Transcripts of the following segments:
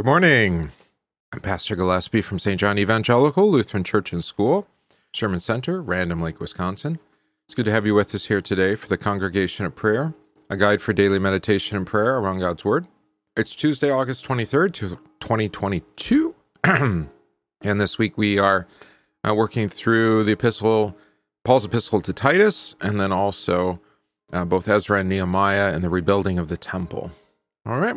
Good morning. I'm Pastor Gillespie from St. John Evangelical Lutheran Church and School, Sherman Center, Random Lake, Wisconsin. It's good to have you with us here today for the Congregation of Prayer, a guide for daily meditation and prayer around God's Word. It's Tuesday, August 23rd, 2022. and this week we are uh, working through the epistle, Paul's epistle to Titus, and then also uh, both Ezra and Nehemiah and the rebuilding of the temple. All right.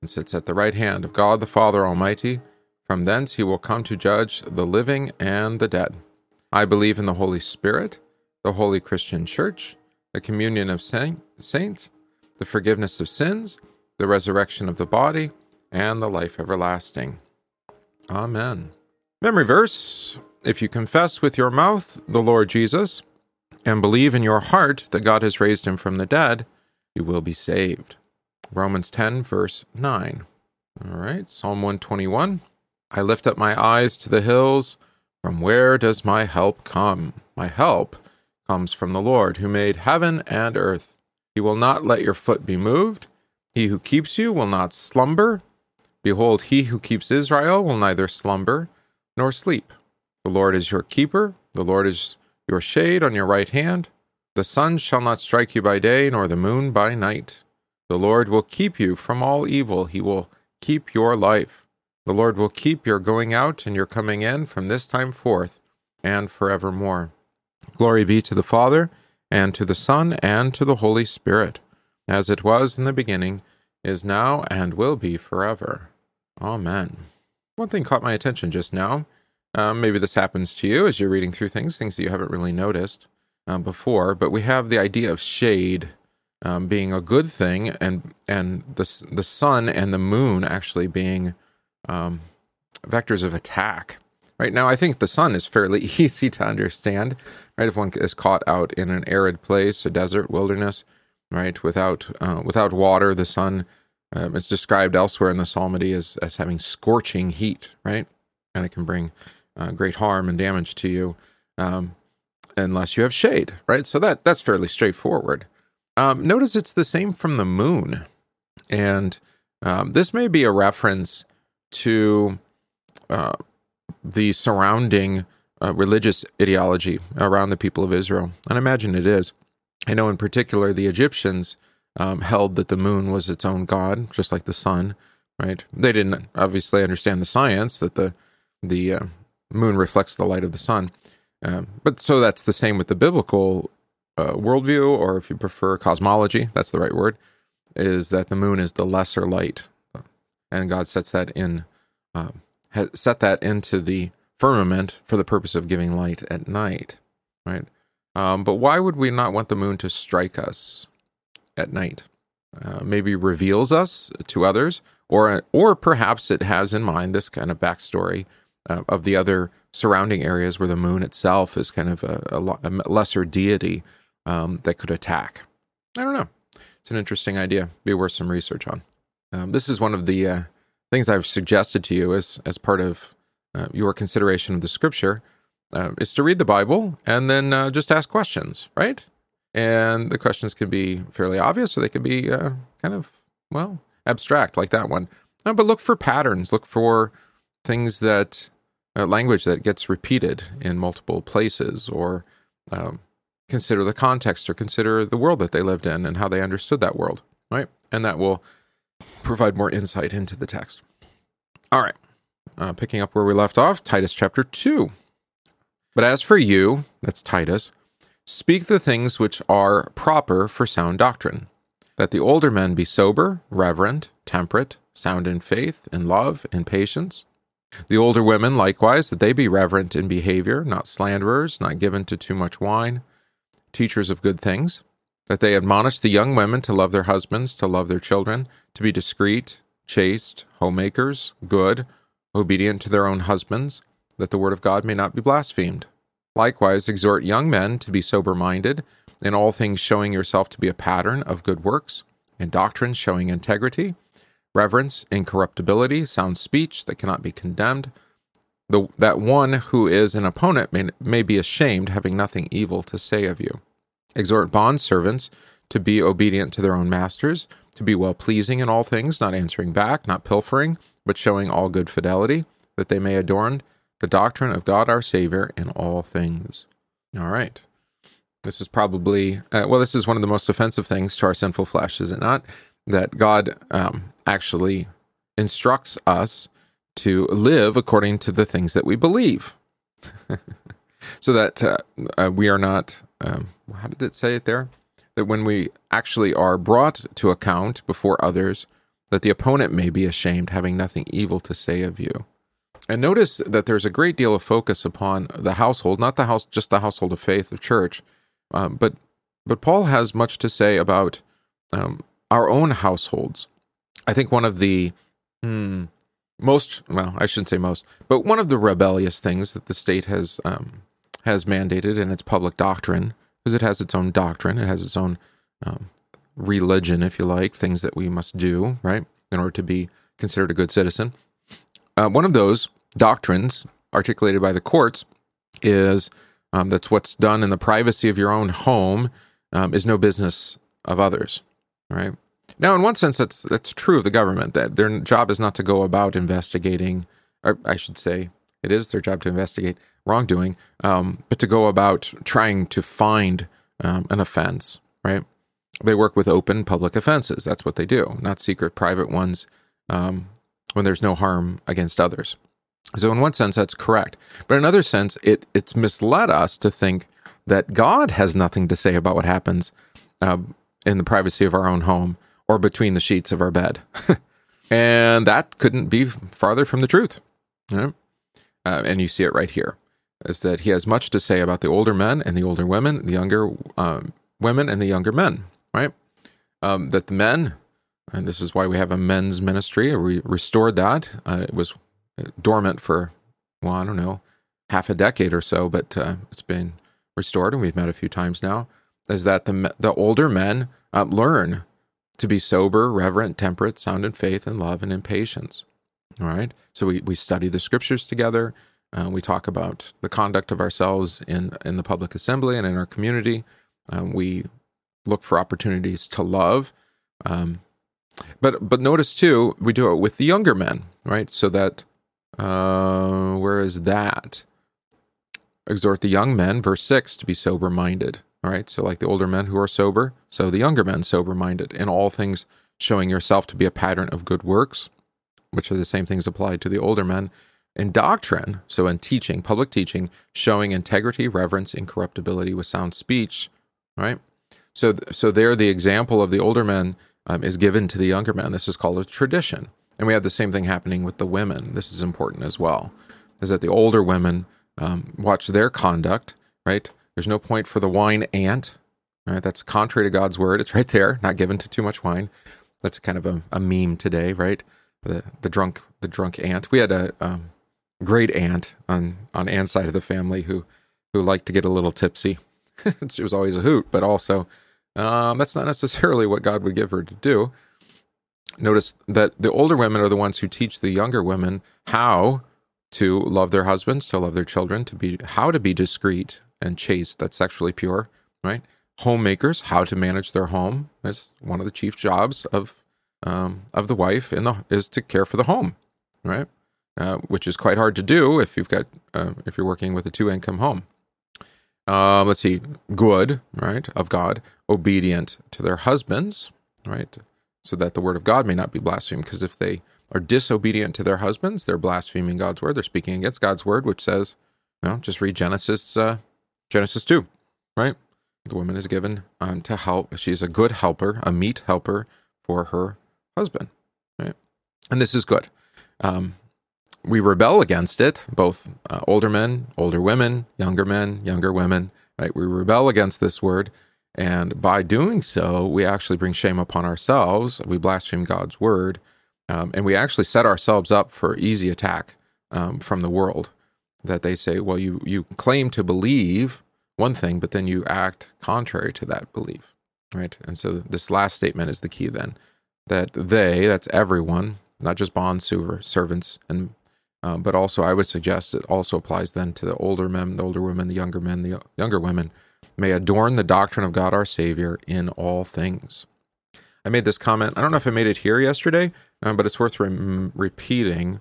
and sits at the right hand of God the Father Almighty. From thence he will come to judge the living and the dead. I believe in the Holy Spirit, the holy Christian Church, the communion of saints, the forgiveness of sins, the resurrection of the body, and the life everlasting. Amen. Memory verse If you confess with your mouth the Lord Jesus, and believe in your heart that God has raised him from the dead, you will be saved. Romans 10, verse 9. All right, Psalm 121. I lift up my eyes to the hills. From where does my help come? My help comes from the Lord, who made heaven and earth. He will not let your foot be moved. He who keeps you will not slumber. Behold, he who keeps Israel will neither slumber nor sleep. The Lord is your keeper. The Lord is your shade on your right hand. The sun shall not strike you by day, nor the moon by night. The Lord will keep you from all evil. He will keep your life. The Lord will keep your going out and your coming in from this time forth and forevermore. Glory be to the Father, and to the Son, and to the Holy Spirit, as it was in the beginning, is now, and will be forever. Amen. One thing caught my attention just now. Um, maybe this happens to you as you're reading through things, things that you haven't really noticed um, before, but we have the idea of shade um, being a good thing, and and the the sun and the moon actually being um, vectors of attack. Right now, I think the sun is fairly easy to understand. Right, if one is caught out in an arid place, a desert, wilderness, right, without uh, without water, the sun um, is described elsewhere in the psalmody as as having scorching heat, right, and it can bring uh, great harm and damage to you um, unless you have shade, right. So that that's fairly straightforward. Um, notice it's the same from the moon. And um, this may be a reference to uh, the surrounding uh, religious ideology around the people of Israel. And I imagine it is. I know in particular the Egyptians um, held that the moon was its own god, just like the sun, right? They didn't obviously understand the science that the, the uh, moon reflects the light of the sun. Um, but so that's the same with the biblical uh, worldview, or if you prefer cosmology, that's the right word, is that the moon is the lesser light, and God sets that in, um, has set that into the firmament for the purpose of giving light at night, right? Um, but why would we not want the moon to strike us at night? Uh, maybe reveals us to others, or or perhaps it has in mind this kind of backstory uh, of the other surrounding areas where the moon itself is kind of a, a, a lesser deity um, that could attack. I don't know. It's an interesting idea. Be worth some research on. Um, this is one of the uh, things I've suggested to you as as part of uh, your consideration of the scripture uh, is to read the Bible and then uh, just ask questions, right? And the questions can be fairly obvious, or they can be uh, kind of well abstract, like that one. Uh, but look for patterns. Look for things that language that gets repeated in multiple places, or um, consider the context or consider the world that they lived in and how they understood that world, right? And that will provide more insight into the text. All right. Uh, picking up where we left off, Titus chapter 2. But as for you, that's Titus, speak the things which are proper for sound doctrine, that the older men be sober, reverent, temperate, sound in faith, in love, in patience. The older women likewise, that they be reverent in behavior, not slanderers, not given to too much wine teachers of good things, that they admonish the young women to love their husbands, to love their children, to be discreet, chaste, homemakers, good, obedient to their own husbands, that the word of God may not be blasphemed. Likewise, exhort young men to be sober minded, in all things showing yourself to be a pattern of good works, in doctrine showing integrity, reverence, incorruptibility, sound speech that cannot be condemned, the, that one who is an opponent may, may be ashamed, having nothing evil to say of you. Exhort bond servants to be obedient to their own masters, to be well pleasing in all things, not answering back, not pilfering, but showing all good fidelity, that they may adorn the doctrine of God our Savior in all things. All right. This is probably, uh, well, this is one of the most offensive things to our sinful flesh, is it not? That God um, actually instructs us to live according to the things that we believe. so that uh, uh, we are not, um, how did it say it there? That when we actually are brought to account before others, that the opponent may be ashamed, having nothing evil to say of you. And notice that there's a great deal of focus upon the household, not the house, just the household of faith of church, um, but but Paul has much to say about um, our own households. I think one of the hmm, most, well, I shouldn't say most, but one of the rebellious things that the state has um, has mandated in its public doctrine, because it has its own doctrine, it has its own um, religion, if you like, things that we must do, right, in order to be considered a good citizen. Uh, one of those doctrines articulated by the courts is um, that's what's done in the privacy of your own home um, is no business of others, right? Now, in one sense, that's that's true of the government. That their job is not to go about investigating, or I should say, it is their job to investigate wrongdoing, um, but to go about trying to find um, an offense, right? They work with open public offenses. That's what they do, not secret private ones um, when there's no harm against others. So in one sense, that's correct. But in another sense, it it's misled us to think that God has nothing to say about what happens uh, in the privacy of our own home or between the sheets of our bed. and that couldn't be farther from the truth. Uh, and you see it right here is that he has much to say about the older men and the older women, the younger um, women and the younger men, right? Um, that the men, and this is why we have a men's ministry, we restored that. Uh, it was dormant for, well, I don't know, half a decade or so, but uh, it's been restored, and we've met a few times now. Is that the the older men uh, learn to be sober, reverent, temperate, sound in faith and love and in patience. All right. So we, we study the scriptures together. Uh, we talk about the conduct of ourselves in in the public assembly and in our community. Um, we look for opportunities to love. Um, but but notice too, we do it with the younger men, right? So that uh, where is that? Exhort the young men, verse 6, to be sober minded. All right. So, like the older men who are sober, so the younger men sober minded. In all things, showing yourself to be a pattern of good works, which are the same things applied to the older men. In doctrine, so in teaching, public teaching, showing integrity, reverence, incorruptibility with sound speech, right? So, so there, the example of the older men um, is given to the younger men. This is called a tradition. And we have the same thing happening with the women. This is important as well, is that the older women um, watch their conduct, right? There's no point for the wine aunt, right? That's contrary to God's word. It's right there, not given to too much wine. That's kind of a, a meme today, right? The the drunk the drunk aunt. We had a um, great aunt on on Ann's side of the family who who liked to get a little tipsy. she was always a hoot, but also um, that's not necessarily what God would give her to do notice that the older women are the ones who teach the younger women how to love their husbands, to love their children, to be how to be discreet and chaste, that's sexually pure, right? Homemakers, how to manage their home. That's one of the chief jobs of um, of the wife in the is to care for the home, right? Uh, which is quite hard to do if you've got uh, if you're working with a two income home. Uh, let's see, good, right, of God, obedient to their husbands, right, so that the word of God may not be blasphemed. Because if they are disobedient to their husbands, they're blaspheming God's word. They're speaking against God's word, which says, you know, just read Genesis, uh, Genesis two, right? The woman is given um, to help. She's a good helper, a meet helper for her husband, right? And this is good. Um, we rebel against it, both uh, older men, older women, younger men, younger women, right? We rebel against this word and by doing so, we actually bring shame upon ourselves. We blaspheme God's word. Um, and we actually set ourselves up for easy attack um, from the world. That they say, well, you you claim to believe one thing, but then you act contrary to that belief, right? And so this last statement is the key. Then that they, that's everyone, not just bond servants, and um, but also I would suggest it also applies then to the older men, the older women, the younger men, the younger women, may adorn the doctrine of God our Savior in all things. I made this comment. I don't know if I made it here yesterday, um, but it's worth re- repeating.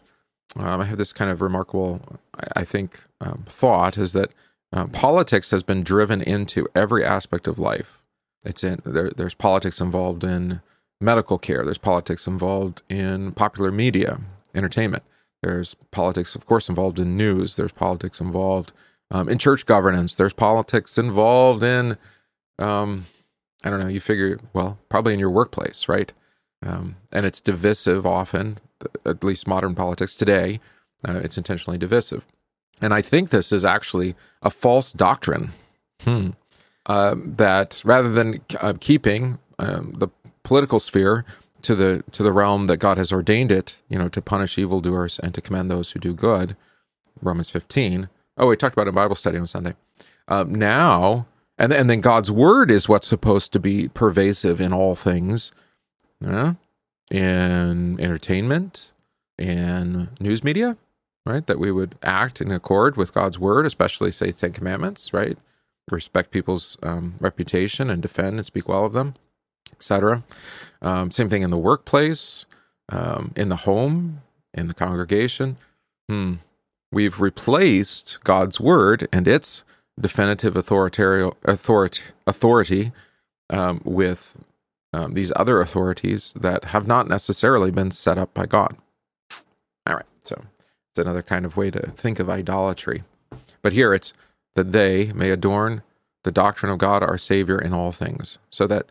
Um, I have this kind of remarkable, I, I think, um, thought is that uh, politics has been driven into every aspect of life. It's in there, there's politics involved in medical care. There's politics involved in popular media, entertainment. There's politics, of course, involved in news. There's politics involved um, in church governance. There's politics involved in, um, I don't know, you figure, well, probably in your workplace, right? Um, and it's divisive often, at least modern politics today. Uh, it's intentionally divisive. And I think this is actually a false doctrine. Hmm. Uh, that rather than uh, keeping um, the political sphere to the to the realm that God has ordained it, you know, to punish evildoers and to commend those who do good. Romans 15. Oh, we talked about it in Bible study on Sunday. Um, now, and and then God's word is what's supposed to be pervasive in all things, yeah? In entertainment, in news media, right? That we would act in accord with God's word, especially say Ten Commandments, right? Respect people's um, reputation and defend and speak well of them etc. Um, same thing in the workplace, um, in the home, in the congregation. Hmm. We've replaced God's word and its definitive authoritarian authority, authority um, with um, these other authorities that have not necessarily been set up by God. All right, so it's another kind of way to think of idolatry. But here it's that they may adorn the doctrine of God our Savior in all things, so that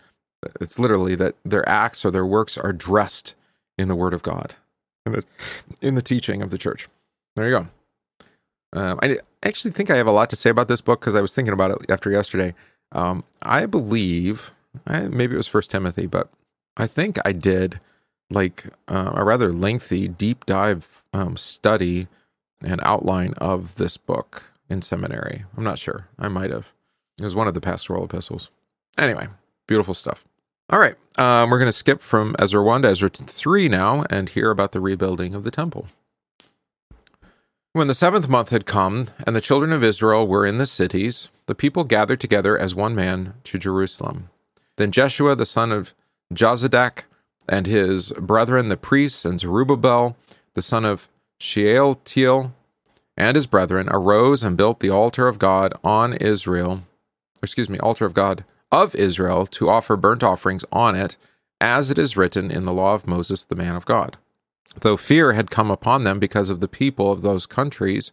it's literally that their acts or their works are dressed in the Word of God, in the, in the teaching of the church. There you go. Um, I actually think I have a lot to say about this book because I was thinking about it after yesterday. Um, I believe, maybe it was First Timothy, but I think I did like uh, a rather lengthy deep dive um, study and outline of this book in seminary. I'm not sure. I might have. It was one of the pastoral epistles. Anyway, Beautiful stuff. All right, um, we're going to skip from Ezra 1 to Ezra 3 now and hear about the rebuilding of the temple. When the seventh month had come, and the children of Israel were in the cities, the people gathered together as one man to Jerusalem. Then Jeshua the son of Jozadak and his brethren the priests, and Zerubbabel the son of Shealtiel and his brethren arose and built the altar of God on Israel, excuse me, altar of God of Israel to offer burnt offerings on it, as it is written in the law of Moses, the man of God. Though fear had come upon them because of the people of those countries,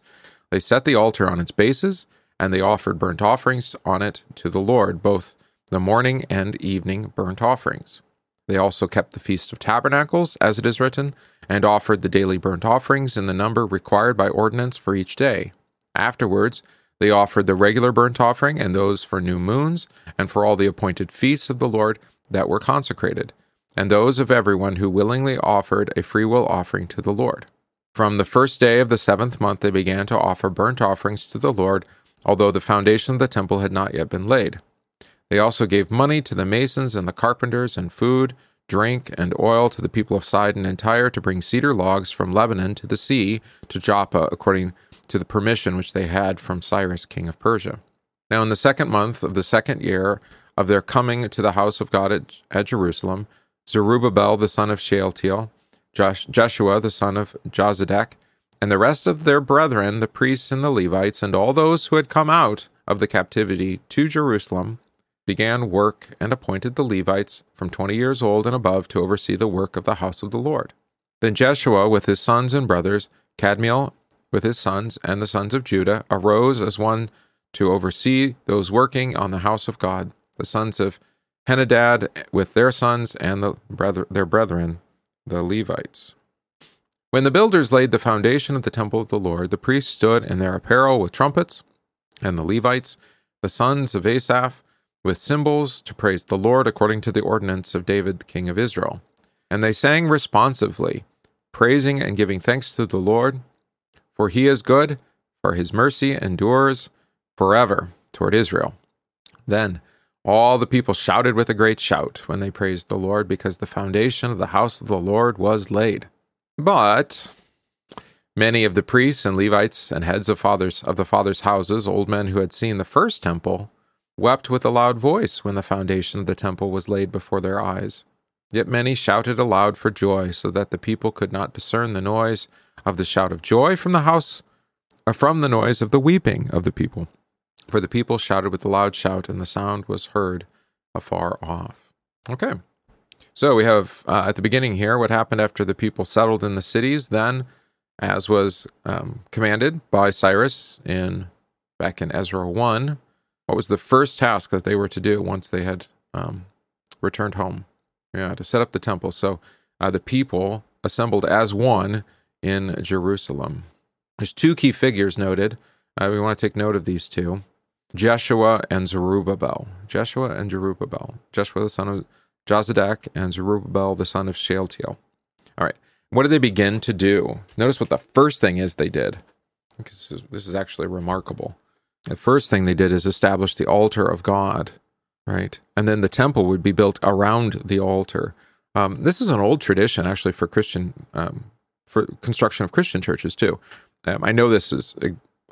they set the altar on its bases, and they offered burnt offerings on it to the Lord, both the morning and evening burnt offerings. They also kept the Feast of Tabernacles, as it is written, and offered the daily burnt offerings in the number required by ordinance for each day. Afterwards, they offered the regular burnt offering and those for new moons, and for all the appointed feasts of the Lord that were consecrated, and those of everyone who willingly offered a freewill offering to the Lord. From the first day of the seventh month they began to offer burnt offerings to the Lord, although the foundation of the temple had not yet been laid. They also gave money to the masons and the carpenters, and food, drink, and oil to the people of Sidon and Tyre to bring cedar logs from Lebanon to the sea to Joppa, according to the permission which they had from Cyrus, king of Persia. Now, in the second month of the second year of their coming to the house of God at, at Jerusalem, Zerubbabel the son of Shealtiel, Josh, Jeshua the son of Jozadak, and the rest of their brethren, the priests and the Levites, and all those who had come out of the captivity to Jerusalem, began work and appointed the Levites from twenty years old and above to oversee the work of the house of the Lord. Then Jeshua with his sons and brothers, Kadmiel with his sons and the sons of Judah, arose as one to oversee those working on the house of God, the sons of Henadad with their sons and the their brethren, the Levites. When the builders laid the foundation of the temple of the Lord, the priests stood in their apparel with trumpets, and the Levites, the sons of Asaph, with cymbals to praise the Lord according to the ordinance of David, king of Israel. And they sang responsively praising and giving thanks to the Lord, for he is good, for his mercy endures forever toward Israel. Then all the people shouted with a great shout when they praised the Lord, because the foundation of the house of the Lord was laid. But many of the priests and Levites and heads of fathers of the fathers' houses, old men who had seen the first temple, wept with a loud voice when the foundation of the temple was laid before their eyes. Yet many shouted aloud for joy, so that the people could not discern the noise of the shout of joy from the house, or uh, from the noise of the weeping of the people. For the people shouted with a loud shout, and the sound was heard afar off. Okay. So we have uh, at the beginning here what happened after the people settled in the cities. Then, as was um, commanded by Cyrus in back in Ezra one, what was the first task that they were to do once they had um, returned home? Yeah, to set up the temple. So uh, the people assembled as one in Jerusalem. There's two key figures noted. Uh, we want to take note of these two. Jeshua and Zerubbabel. Jeshua and Zerubbabel. Jeshua the son of Jozadak and Zerubbabel the son of Shealtiel. All right. What did they begin to do? Notice what the first thing is they did. This is, this is actually remarkable. The first thing they did is establish the altar of God, right? And then the temple would be built around the altar. Um, this is an old tradition, actually, for Christian, um, for construction of Christian churches too. Um, I know this is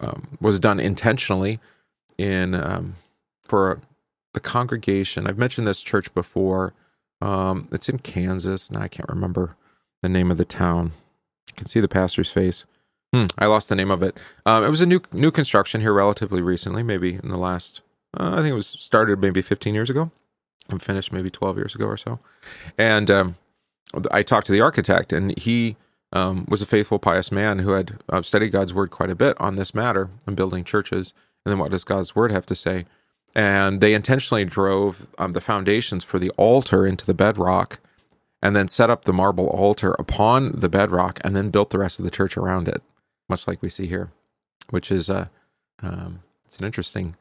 um, was done intentionally in um, for the congregation. I've mentioned this church before. Um, it's in Kansas. and I can't remember the name of the town. I can see the pastor's face. Hmm, I lost the name of it. Um, it was a new new construction here relatively recently, maybe in the last. Uh, I think it was started maybe 15 years ago, and finished maybe 12 years ago or so. And um, I talked to the architect, and he um, was a faithful, pious man who had uh, studied God's word quite a bit on this matter and building churches and then what does God's word have to say? And they intentionally drove um, the foundations for the altar into the bedrock and then set up the marble altar upon the bedrock and then built the rest of the church around it, much like we see here, which is uh, um, it's an interesting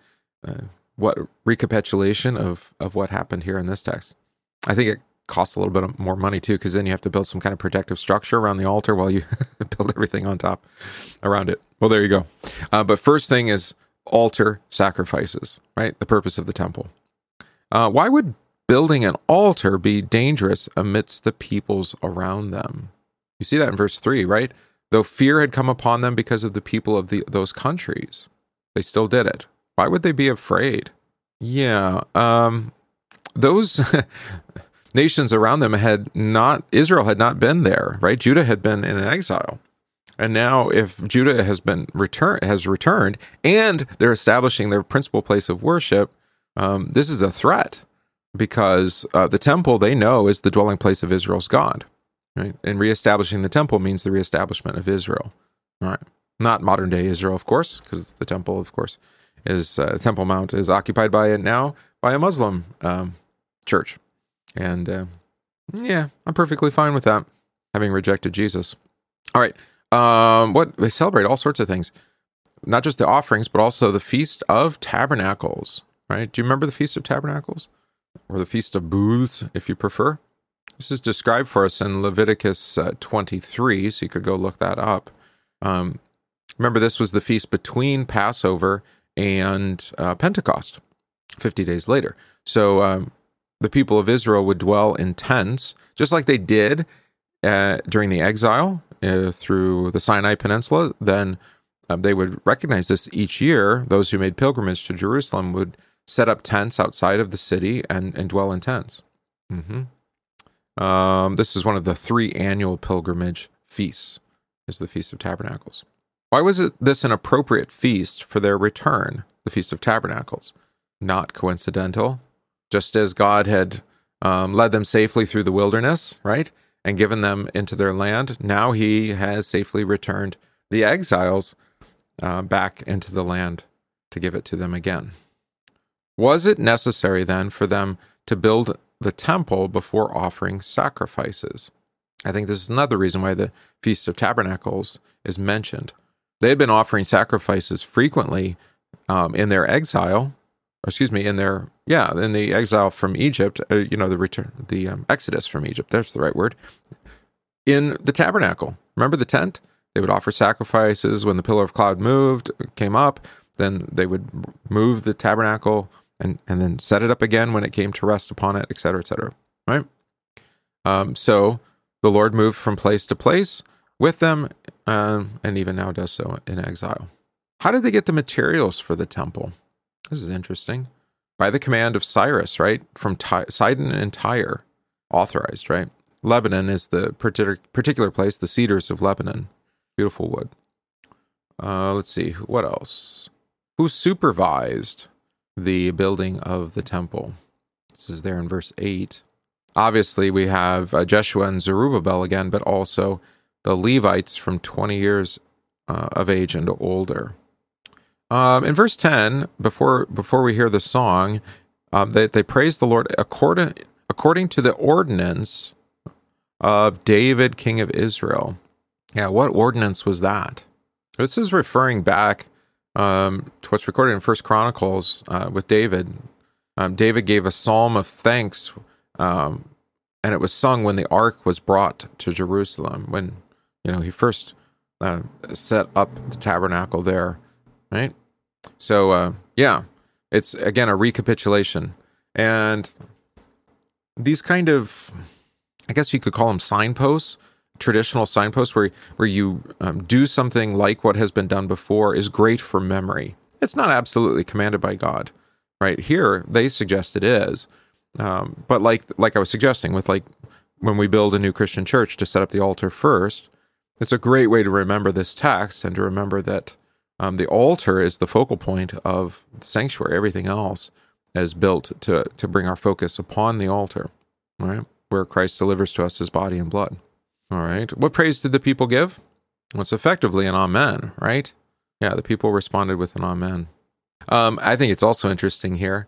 uh, what recapitulation of of what happened here in this text. I think it costs a little bit more money too, because then you have to build some kind of protective structure around the altar while you build everything on top around it. Well, there you go. Uh, but first thing is altar sacrifices, right? The purpose of the temple. Uh, why would building an altar be dangerous amidst the peoples around them? You see that in verse 3, right? Though fear had come upon them because of the people of the, those countries, they still did it. Why would they be afraid? Yeah, um, those nations around them had not, Israel had not been there, right? Judah had been in exile. And now, if Judah has been return has returned, and they're establishing their principal place of worship, um, this is a threat because uh, the temple they know is the dwelling place of Israel's God. Right, and reestablishing the temple means the reestablishment of Israel. Right, not modern day Israel, of course, because the temple, of course, is uh, Temple Mount is occupied by it now by a Muslim um, church, and uh, yeah, I'm perfectly fine with that, having rejected Jesus. All right. Um, what they celebrate all sorts of things, not just the offerings, but also the feast of tabernacles. Right? Do you remember the feast of tabernacles, or the feast of booths, if you prefer? This is described for us in Leviticus uh, 23, so you could go look that up. Um, remember, this was the feast between Passover and uh, Pentecost, 50 days later. So um, the people of Israel would dwell in tents, just like they did uh, during the exile uh, through the Sinai Peninsula, then um, they would recognize this each year. Those who made pilgrimage to Jerusalem would set up tents outside of the city and, and dwell in tents. Mm-hmm. Um, this is one of the three annual pilgrimage feasts, is the Feast of Tabernacles. Why was it this an appropriate feast for their return, the Feast of Tabernacles? Not coincidental. Just as God had um, led them safely through the wilderness, right? and given them into their land. Now he has safely returned the exiles uh, back into the land to give it to them again. Was it necessary then for them to build the temple before offering sacrifices? I think this is another reason why the Feast of Tabernacles is mentioned. They had been offering sacrifices frequently um, in their exile, excuse me, in their yeah, in the exile from Egypt, uh, you know, the return, the um, exodus from Egypt. There's the right word. in the tabernacle. Remember the tent? They would offer sacrifices when the pillar of cloud moved, came up. Then they would move the tabernacle and, and then set it up again when it came to rest upon it, et cetera, et cetera. Right? Um, so the Lord moved from place to place with them um, and even now does so in exile. How did they get the materials for the temple? This is interesting. By the command of Cyrus, right? From Ty- Sidon and Tyre, authorized, right? Lebanon is the particular place, the cedars of Lebanon. Beautiful wood. Uh, let's see, what else? Who supervised the building of the temple? This is there in verse 8. Obviously, we have uh, Jeshua and Zerubbabel again, but also the Levites from 20 years uh, of age and older. Um, in verse 10, before before we hear the song, um, they, they praise the Lord according, according to the ordinance of David, king of Israel. Yeah, what ordinance was that? This is referring back um, to what's recorded in First Chronicles uh, with David. Um, David gave a psalm of thanks, um, and it was sung when the ark was brought to Jerusalem. When you know he first uh, set up the tabernacle there, right? So uh, yeah, it's again a recapitulation, and these kind of I guess you could call them signposts, traditional signposts where where you um, do something like what has been done before is great for memory. It's not absolutely commanded by God, right? Here they suggest it is, um, but like like I was suggesting with like when we build a new Christian church to set up the altar first, it's a great way to remember this text and to remember that um, the altar is the focal point of the sanctuary. Everything else is built to to bring our focus upon the altar, right? where Christ delivers to us his body and blood. All right. What praise did the people give? Well, it's effectively an amen, right? Yeah, the people responded with an amen. Um, I think it's also interesting here.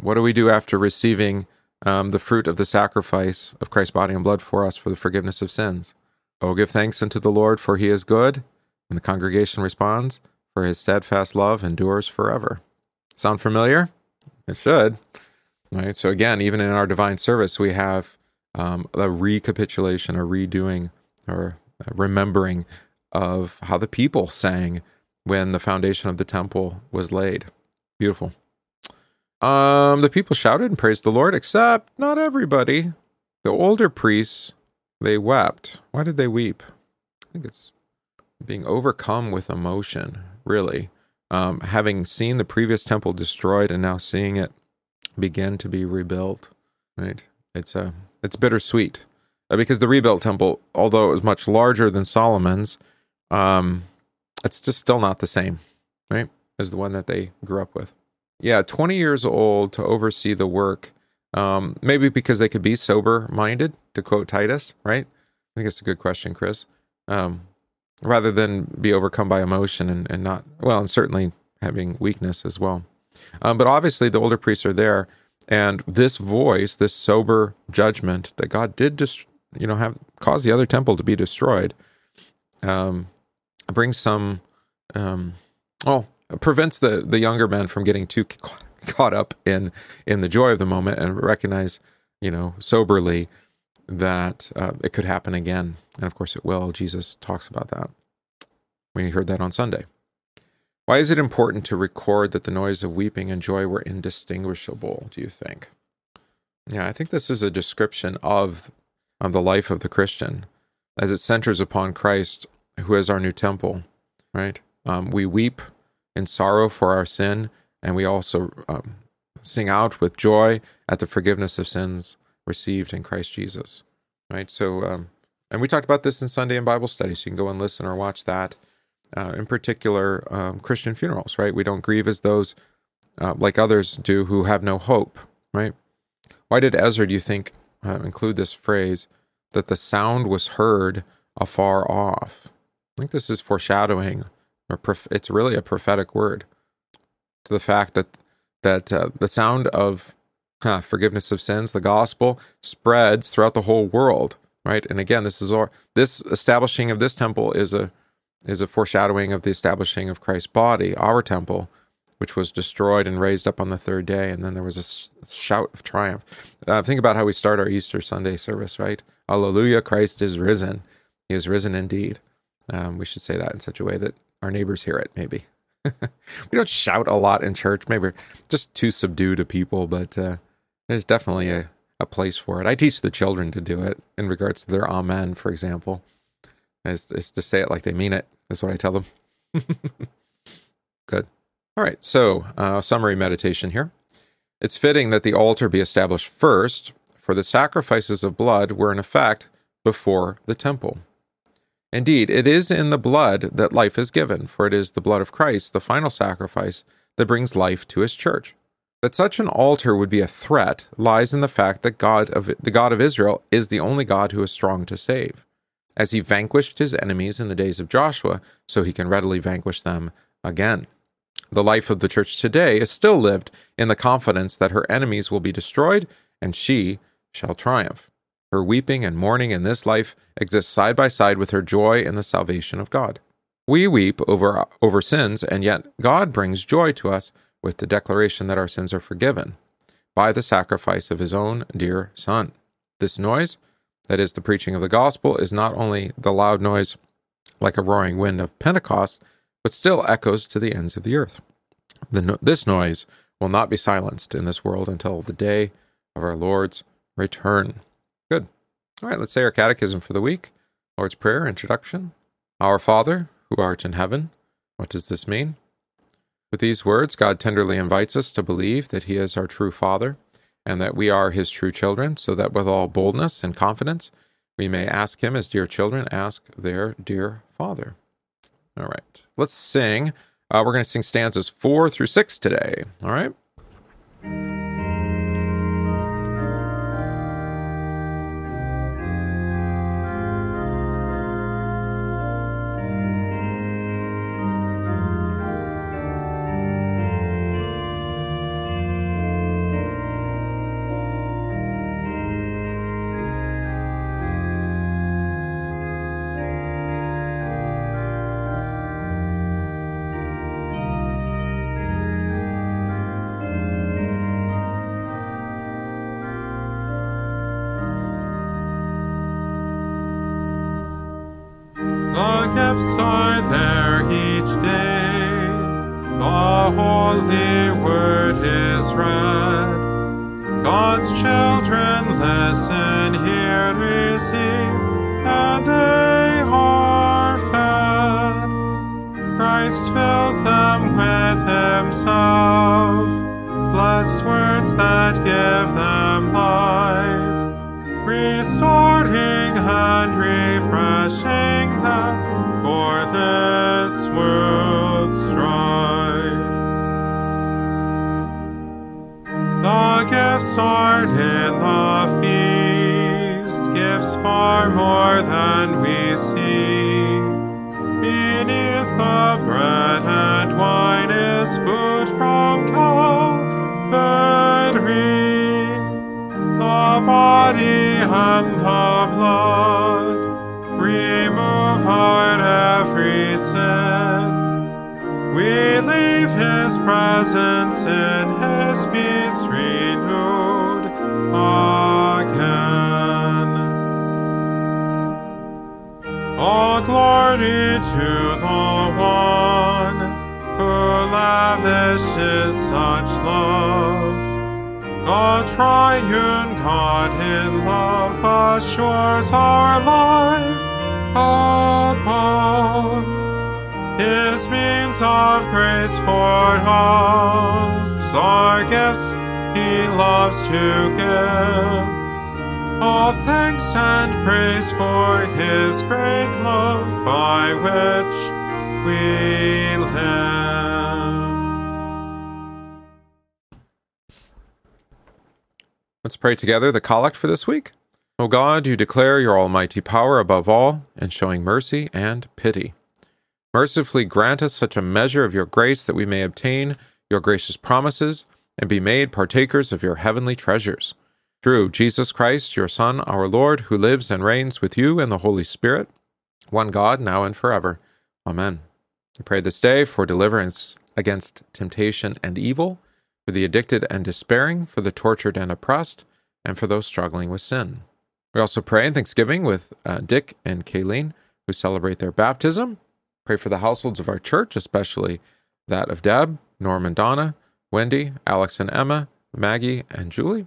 What do we do after receiving um, the fruit of the sacrifice of Christ's body and blood for us for the forgiveness of sins? Oh, give thanks unto the Lord, for he is good. And the congregation responds, for his steadfast love endures forever. Sound familiar? It should. Right. So again, even in our divine service, we have um, a recapitulation, a redoing, or a remembering of how the people sang when the foundation of the temple was laid. Beautiful. Um, the people shouted and praised the Lord, except not everybody. The older priests, they wept. Why did they weep? I think it's being overcome with emotion, really. Um, having seen the previous temple destroyed and now seeing it begin to be rebuilt, right? It's a it's bittersweet uh, because the rebuilt temple, although it was much larger than Solomon's, um, it's just still not the same, right, as the one that they grew up with. Yeah, 20 years old to oversee the work. Um, maybe because they could be sober minded, to quote Titus, right? I think it's a good question, Chris. Um, rather than be overcome by emotion and, and not, well, and certainly having weakness as well. Um, but obviously, the older priests are there and this voice, this sober judgment that God did, you know, have caused the other temple to be destroyed, um, brings some, um, oh, prevents the the younger men from getting too caught up in in the joy of the moment and recognize, you know, soberly that uh, it could happen again, and of course it will. Jesus talks about that. We heard that on Sunday. Why is it important to record that the noise of weeping and joy were indistinguishable, do you think? Yeah, I think this is a description of, of the life of the Christian as it centers upon Christ, who is our new temple, right? Um, we weep in sorrow for our sin, and we also um, sing out with joy at the forgiveness of sins received in Christ Jesus, right? So, um, and we talked about this in Sunday in Bible study, so you can go and listen or watch that uh, in particular um, Christian funerals, right? We don't grieve as those uh, like others do who have no hope, right? Why did Ezra, do you think, uh, include this phrase that the sound was heard afar off? I think this is foreshadowing, or prof- it's really a prophetic word to the fact that that uh, the sound of forgiveness of sins, the gospel, spreads throughout the whole world, right? And again, this is our this establishing of this temple is a is a foreshadowing of the establishing of Christ's body, our temple, which was destroyed and raised up on the third day. And then there was a shout of triumph. Uh, think about how we start our Easter Sunday service, right? Alleluia, Christ is risen. He is risen indeed. Um, we should say that in such a way that our neighbors hear it, maybe. we don't shout a lot in church, maybe just too subdued to people, but uh, there's definitely a, a place for it. I teach the children to do it in regards to their amen, for example, is, is to say it like they mean it, is what I tell them. Good. All right, so uh, summary meditation here. It's fitting that the altar be established first, for the sacrifices of blood were in effect before the temple. Indeed, it is in the blood that life is given, for it is the blood of Christ, the final sacrifice, that brings life to his church. That such an altar would be a threat lies in the fact that God of the God of Israel is the only God who is strong to save. As he vanquished his enemies in the days of Joshua, so he can readily vanquish them again. The life of the church today is still lived in the confidence that her enemies will be destroyed and she shall triumph. Her weeping and mourning in this life exists side by side with her joy in the salvation of God. We weep over, over sins, and yet God brings joy to us with the declaration that our sins are forgiven by the sacrifice of his own dear Son. This noise, that is the preaching of the gospel, is not only the loud noise like a roaring wind of Pentecost, but still echoes to the ends of the earth. The, this noise will not be silenced in this world until the day of our Lord's return. Good. All right, let's say our catechism for the week. Lord's Prayer, introduction. Our Father, who art in heaven. What does this mean? With these words, God tenderly invites us to believe that He is our true Father and that we are His true children, so that with all boldness and confidence we may ask Him as dear children ask their dear Father. All right, let's sing. Uh, we're going to sing stanzas four through six today. All right. Gifts are there each day. The holy word is read. God's children listen, here is He, and they are fed. Christ fills them with Himself, gifts are in the feast, gifts far more than we see. Beneath the bread and wine is food from Calvary, the body and the blood remove our every sin. We leave His presence in His peace to the one who lavishes such love. The triune God in love assures our life above. His means of grace for us are gifts he loves to give. All thanks and praise for his great love by which we live. Let's pray together the collect for this week. O God, you declare your almighty power above all in showing mercy and pity. Mercifully grant us such a measure of your grace that we may obtain your gracious promises and be made partakers of your heavenly treasures. Through Jesus Christ, your Son, our Lord, who lives and reigns with you in the Holy Spirit, one God, now and forever. Amen. We pray this day for deliverance against temptation and evil, for the addicted and despairing, for the tortured and oppressed, and for those struggling with sin. We also pray in Thanksgiving with uh, Dick and Kayleen, who celebrate their baptism. Pray for the households of our church, especially that of Deb, Norm and Donna, Wendy, Alex and Emma, Maggie and Julie.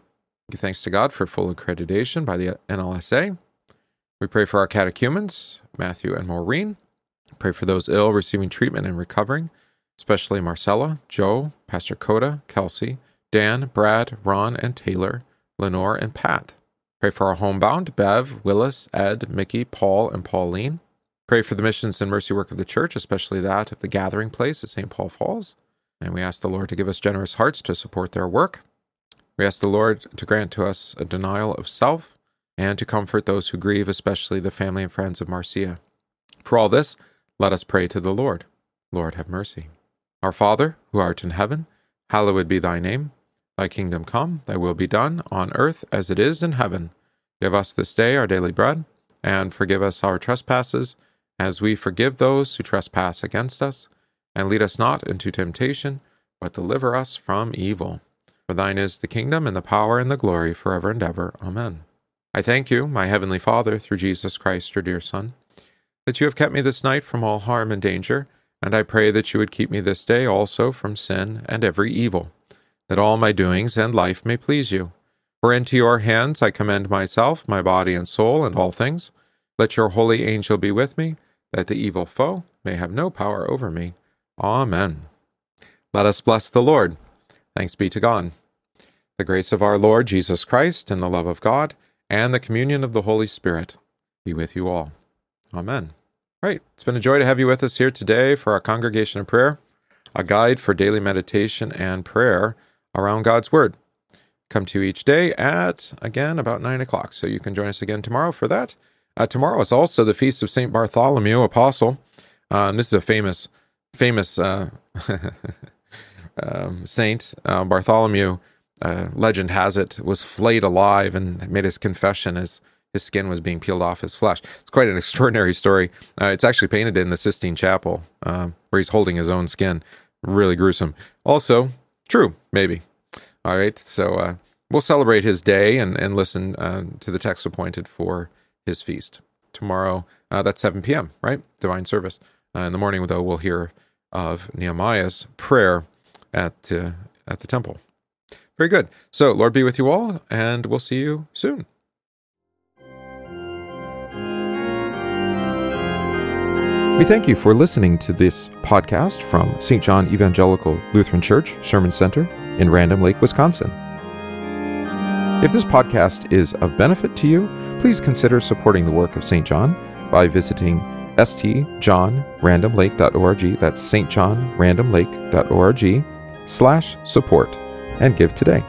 Thanks to God for full accreditation by the NLSA. We pray for our catechumens, Matthew and Maureen. Pray for those ill receiving treatment and recovering, especially Marcella, Joe, Pastor Coda, Kelsey, Dan, Brad, Ron, and Taylor, Lenore, and Pat. Pray for our homebound, Bev, Willis, Ed, Mickey, Paul, and Pauline. Pray for the missions and mercy work of the church, especially that of the gathering place at St. Paul Falls. And we ask the Lord to give us generous hearts to support their work. We ask the Lord to grant to us a denial of self and to comfort those who grieve, especially the family and friends of Marcia. For all this, let us pray to the Lord. Lord, have mercy. Our Father, who art in heaven, hallowed be thy name. Thy kingdom come, thy will be done, on earth as it is in heaven. Give us this day our daily bread, and forgive us our trespasses, as we forgive those who trespass against us. And lead us not into temptation, but deliver us from evil. For thine is the kingdom, and the power, and the glory, forever and ever. Amen. I thank you, my heavenly Father, through Jesus Christ, your dear Son, that you have kept me this night from all harm and danger, and I pray that you would keep me this day also from sin and every evil, that all my doings and life may please you. For into your hands I commend myself, my body and soul, and all things. Let your holy angel be with me, that the evil foe may have no power over me. Amen. Let us bless the Lord. Thanks be to God. The grace of our Lord Jesus Christ, and the love of God, and the communion of the Holy Spirit be with you all. Amen. All right. It's been a joy to have you with us here today for our congregation of prayer, a guide for daily meditation and prayer around God's Word. Come to you each day at, again, about 9 o'clock. So you can join us again tomorrow for that. Uh, tomorrow is also the feast of St. Bartholomew, Apostle. Uh, this is a famous, famous uh, um, saint. Uh, Bartholomew, uh, legend has it, was flayed alive and made his confession as his skin was being peeled off his flesh. It's quite an extraordinary story. Uh, it's actually painted in the Sistine Chapel, um, where he's holding his own skin. Really gruesome. Also, true, maybe. All right, so uh, we'll celebrate his day and, and listen uh, to the text appointed for his feast. Tomorrow, that's 7 p.m., right? Divine service. In the morning, though, we'll hear of Nehemiah's prayer at, uh, at the temple. Very good. So, Lord be with you all, and we'll see you soon. We thank you for listening to this podcast from St. John Evangelical Lutheran Church Sherman Center in Random Lake, Wisconsin. If this podcast is of benefit to you, please consider supporting the work of St. John by visiting stjohnrandomlake.org, that's stjohnrandomlake.org, slash support, and give today.